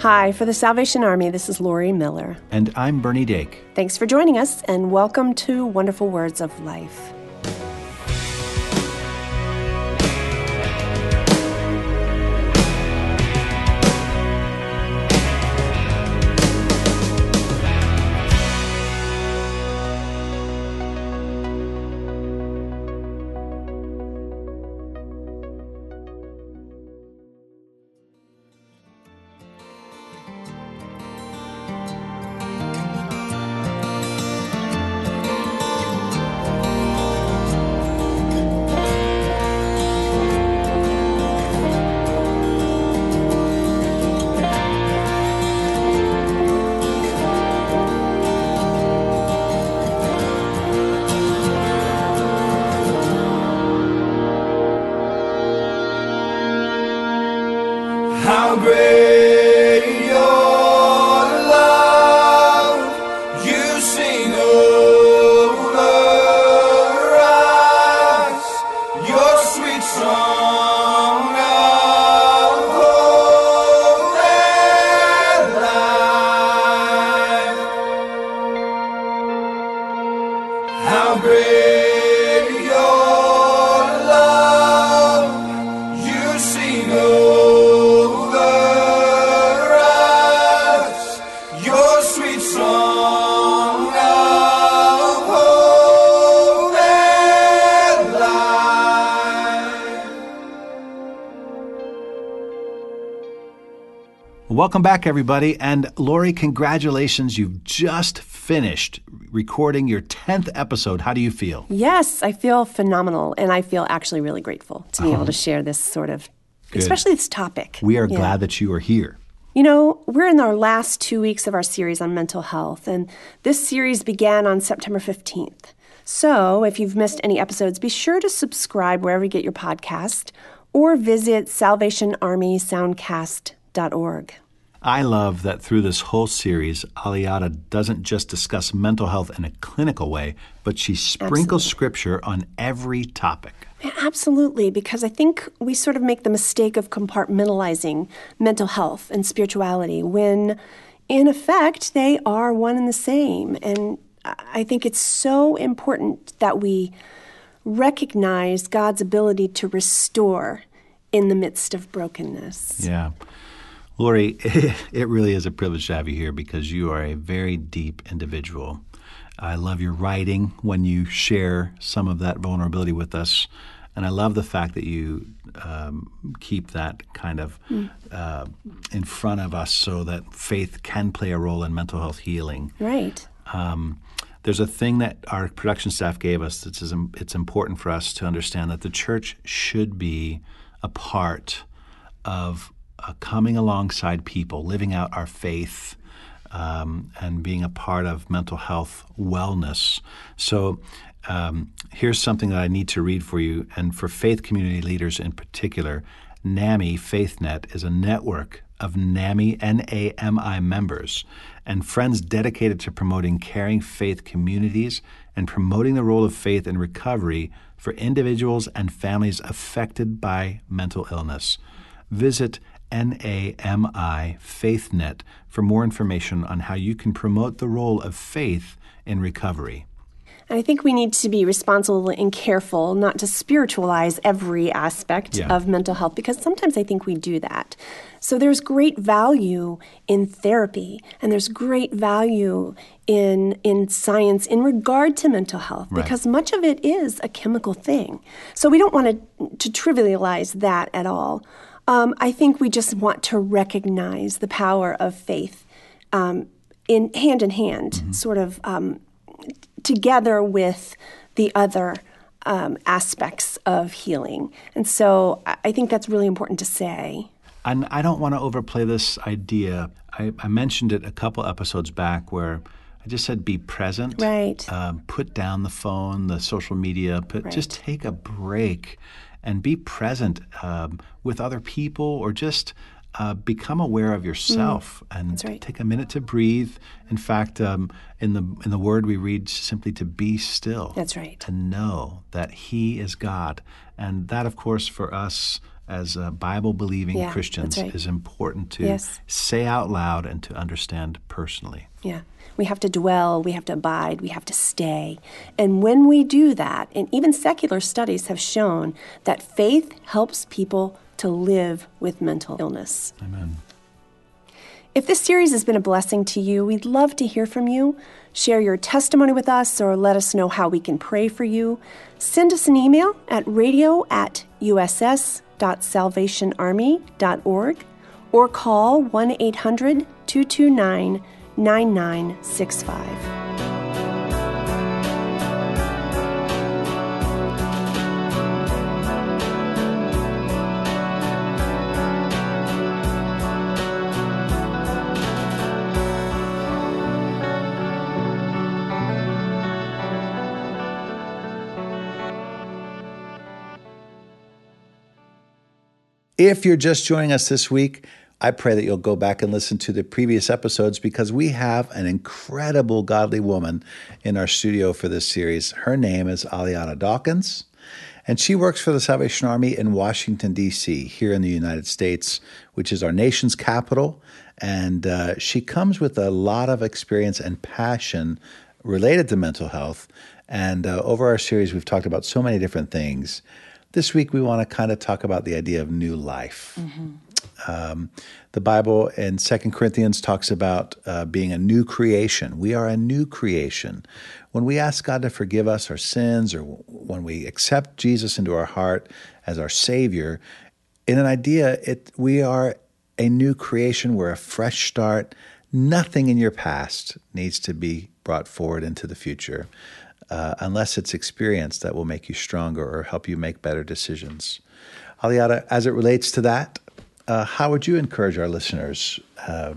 Hi, for the Salvation Army, this is Lori Miller. And I'm Bernie Dake. Thanks for joining us, and welcome to Wonderful Words of Life. Great your love you sing over us, your sweet song. How great Welcome back, everybody. And Lori, congratulations. You've just finished recording your 10th episode. How do you feel? Yes, I feel phenomenal, and I feel actually really grateful to be able to uh-huh. share this sort of, Good. especially this topic. We are Yeah. glad that you are here. You know, we're in our last two weeks of our series on mental health, and this series began on September 15th. So, if you've missed any episodes, be sure to subscribe wherever you get your podcast or visit salvationarmysoundcast.org. I love that through this whole series, Aleata doesn't just discuss mental health in a clinical way, but she sprinkles scripture on every topic. Absolutely, because I think we sort of make the mistake of compartmentalizing mental health and spirituality when, in effect, they are one and the same. And I I think it's so important that we recognize God's ability to restore in the midst of brokenness. Yeah. Lori, it really is a privilege to have you here because you are a very deep individual. I love your writing when you share some of that vulnerability with us. And I love the fact that you um, keep that kind of uh, in front of us so that faith can play a role in mental health healing. Right. Um, there's a thing that our production staff gave us that's it's important for us to understand that the church should be a part of uh, coming alongside people, living out our faith, um, and being a part of mental health wellness. So um, here's something that I need to read for you, and for faith community leaders in particular. NAMI FaithNet is a network of NAMI NAMI members and friends dedicated to promoting caring faith communities and promoting the role of faith in recovery for individuals and families affected by mental illness. Visit NAMI FaithNet for more information on how you can promote the role of faith in recovery. I think we need to be responsible and careful not to spiritualize every aspect Yeah. of mental health because sometimes I think we do that. So there's great value in therapy and there's great value in in science in regard to mental health Right. because much of it is a chemical thing. So we don't want to to trivialize that at all. Um, I think we just want to recognize the power of faith um, in hand in hand, sort of um, together with the other um, aspects of healing. And so I think that's really important to say. And I don't want to overplay this idea. I, I mentioned it a couple episodes back where I just said be present. Right. Um, put down the phone, the social media. Put, Just take a break and be present um, with other people or just uh, become aware of yourself and Mm. right. take a minute to breathe. In fact, um, in the in the word we read simply to be still. That's right. To know that He is God, and that, of course, for us as uh, Bible believing Yeah, Christians right. is important to Yes. say out loud and to understand personally. Yeah. We have to dwell, we have to abide, we have to stay. And when we do that, and even secular studies have shown that faith helps people to live with mental illness. Amen. If this series has been a blessing to you, we'd love to hear from you. Share your testimony with us or let us know how we can pray for you. Send us an email at radio at uss.salvationarmy.org or call 1 800 229 9965. If you're just joining us this week, I pray that you'll go back and listen to the previous episodes because we have an incredible godly woman in our studio for this series. Her name is Aliana Dawkins, and she works for the Salvation Army in Washington, D.C., here in the United States, which is our nation's capital. And uh, she comes with a lot of experience and passion related to mental health. And uh, over our series, we've talked about so many different things. This week, we want to kind of talk about the idea of new life. Um, the Bible in Second Corinthians talks about uh, being a new creation. We are a new creation. When we ask God to forgive us our sins, or when we accept Jesus into our heart as our Savior, in an idea, it we are a new creation. We're a fresh start. Nothing in your past needs to be brought forward into the future, uh, unless it's experience that will make you stronger or help you make better decisions. Aleata, as it relates to that, uh, how would you encourage our listeners uh,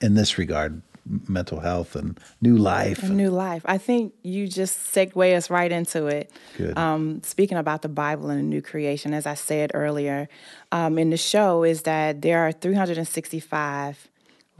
in this regard? Mental health and new life? New life. I think you just segue us right into it. Good. Um, speaking about the Bible and a new creation, as I said earlier um, in the show, is that there are 365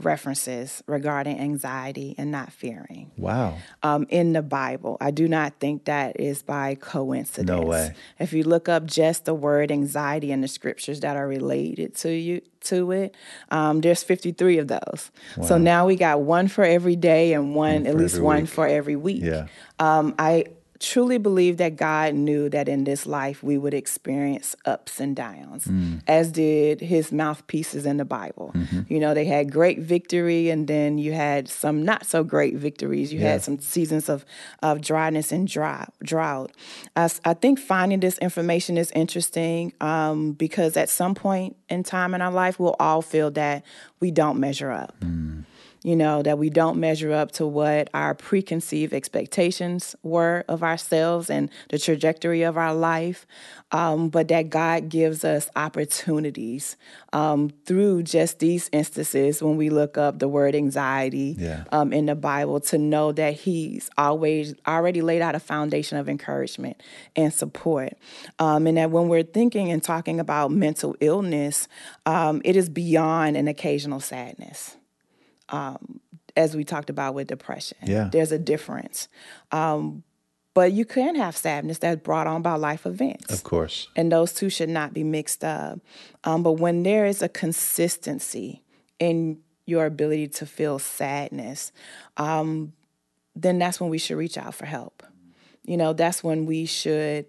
references regarding anxiety and not fearing wow. um, in the Bible. I do not think that is by coincidence. No way. If you look up just the word anxiety in the scriptures that are related to you to it, um, there's 53 of those. So now we got one for every day and one, at least one week. for every week. Yeah. Um, I truly believe that God knew that in this life we would experience ups and downs, Mm. as did his mouthpieces in the Bible. Mm-hmm. You know, they had great victory and then you had some not so great victories. You Yeah. had some seasons of, of dryness and dry, drought. I think finding this information is interesting um, because at some point in time in our life, we'll all feel that we don't measure up you know, that we don't measure up to what our preconceived expectations were of ourselves and the trajectory of our life, um, but that God gives us opportunities um, through just these instances when we look up the word anxiety Yeah. um, in the Bible to know that He's always already laid out a foundation of encouragement and support. Um, and that when we're thinking and talking about mental illness, um, it is beyond an occasional sadness as we talked about with depression. Yeah. There's a difference. Um, but you can have sadness that's brought on by life events. Of course. And those two should not be mixed up. Um, but when there is a consistency in your ability to feel sadness, um, then that's when we should reach out for help. You know, that's when we should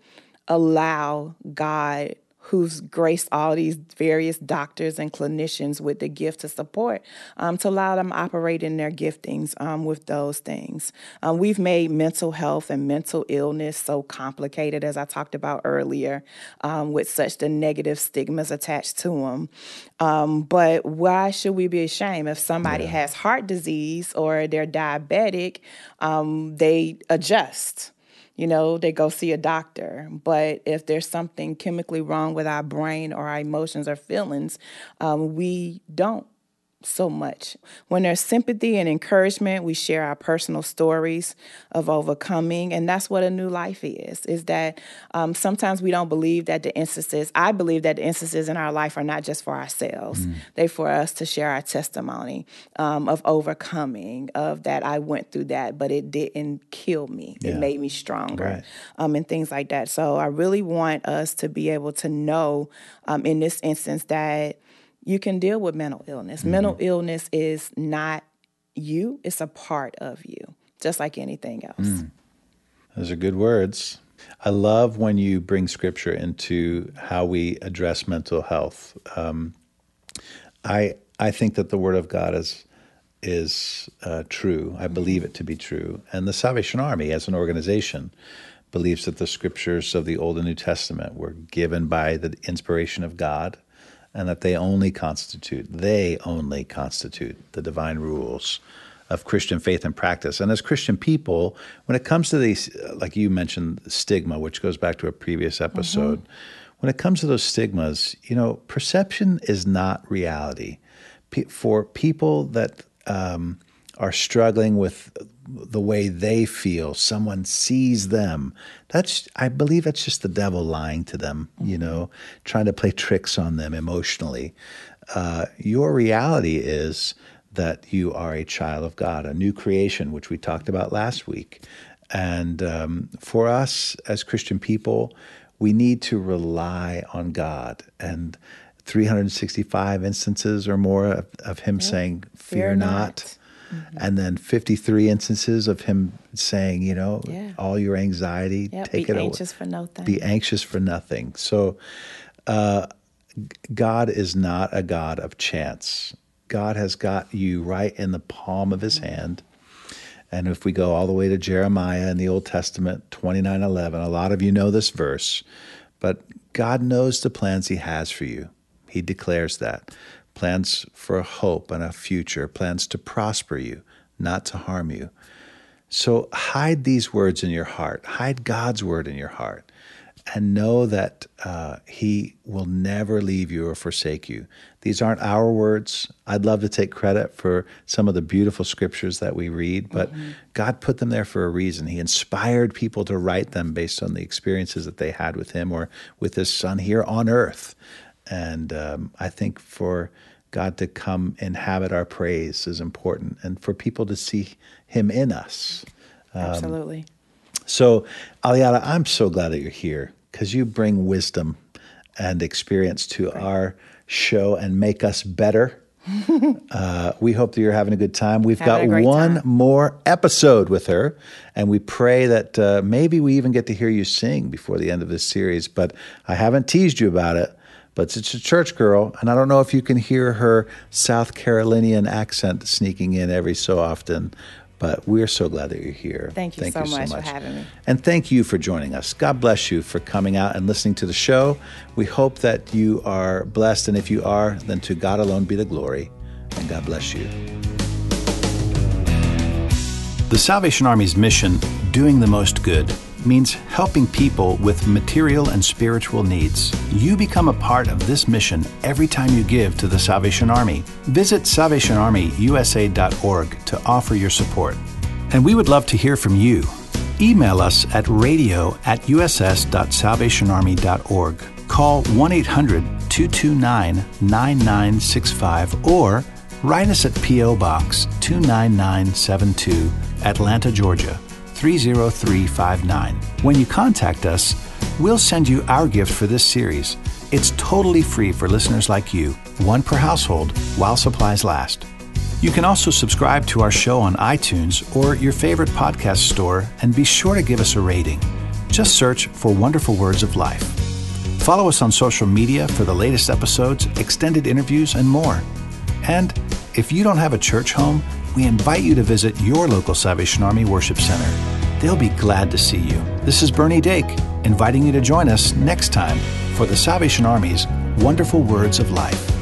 allow God, who's graced all these various doctors and clinicians with the gift to support, um, to allow them to operate in their giftings um, with those things. Um, we've made mental health and mental illness so complicated, as I talked about earlier, um, with such the negative stigmas attached to them. Um, but why should we be ashamed if somebody has heart disease or they're diabetic? Um, they adjust you know, they go see a doctor. But if there's something chemically wrong with our brain or our emotions or feelings, um, we don't so much. When there's sympathy and encouragement, we share our personal stories of overcoming, and that's what a new life is. Is that um, sometimes we don't believe that the instances. I believe that the instances in our life are not just for ourselves; mm. they're for us to share our testimony um, of overcoming, of that I went through that, but it didn't kill me. Yeah. It made me stronger, right. um, and things like that. So I really want us to be able to know, um, in this instance, that you can deal with mental illness. Mm-hmm. Mental illness is not you, it's a part of you, just like anything else. Mm. Those are good words. I love when you bring scripture into how we address mental health. Um, I I think that the Word of God is is uh, true. I believe it to be true, and the Salvation Army, as an organization, believes that the scriptures of the Old and New Testament were given by the inspiration of God and that they only constitute, they only constitute the divine rules of Christian faith and practice. And as Christian people, when it comes to these, like you mentioned, stigma, which goes back to a previous episode, mm-hmm. when it comes to those stigmas, you know, perception is not reality. for people that um, are struggling with the way they feel, someone sees them. That's I believe that's just the devil lying to them, mm-hmm. you know, trying to play tricks on them emotionally. Uh, your reality is that you are a child of God, a new creation, which we talked about last week. And um, for us as Christian people, we need to rely on God. And 365 instances or more of, of Him yep. saying, Fear, Fear not. not Mm-hmm. And then 53 instances of him saying, you know, yeah. all your anxiety, yep, take it away. be anxious for nothing. Be anxious for nothing. So, uh, God is not a God of chance. God has got you right in the palm of his mm-hmm. hand. And if we go all the way to Jeremiah in the Old Testament, 29 11, a lot of you know this verse, but God knows the plans he has for you. He declares that plans for a hope and a future, plans to prosper you, not to harm you. So hide these words in your heart, hide God's word in your heart, and know that uh, He will never leave you or forsake you. These aren't our words. I'd love to take credit for some of the beautiful scriptures that we read, but mm-hmm. God put them there for a reason. He inspired people to write them based on the experiences that they had with Him or with His Son here on earth. And um, I think for God to come inhabit our praise is important, and for people to see Him in us. Um, Absolutely. So, Aliana, I'm so glad that you're here because you bring wisdom and experience to Great. our show and make us better. uh, we hope that you're having a good time. We've having got one time. more episode with her, and we pray that uh, maybe we even get to hear you sing before the end of this series. But I haven't teased you about it but it's a church girl, and I don't know if you can hear her South Carolinian accent sneaking in every so often. But we're so glad that you're here. Thank you, thank so, you so much, much, for having me. And thank you for joining us. God bless you for coming out and listening to the show. We hope that you are blessed, and if you are, then to God alone be the glory. And God bless you. The Salvation Army's mission, doing the most good means helping people with material and spiritual needs. You become a part of this mission every time you give to the Salvation Army. Visit salvationarmyusa.org to offer your support. And we would love to hear from you. Email us at radio at uss.salvationarmy.org. Call 1 800 229 9965 or write us at P.O. Box 29972, Atlanta, Georgia 30359. When you contact us, we'll send you our gift for this series. It's totally free for listeners like you, one per household, while supplies last. You can also subscribe to our show on iTunes or your favorite podcast store and be sure to give us a rating. Just search for Wonderful Words of Life. Follow us on social media for the latest episodes, extended interviews, and more. And if you don't have a church home, we invite you to visit your local Salvation Army Worship Center. They'll be glad to see you. This is Bernie Dake, inviting you to join us next time for the Salvation Army's Wonderful Words of Life.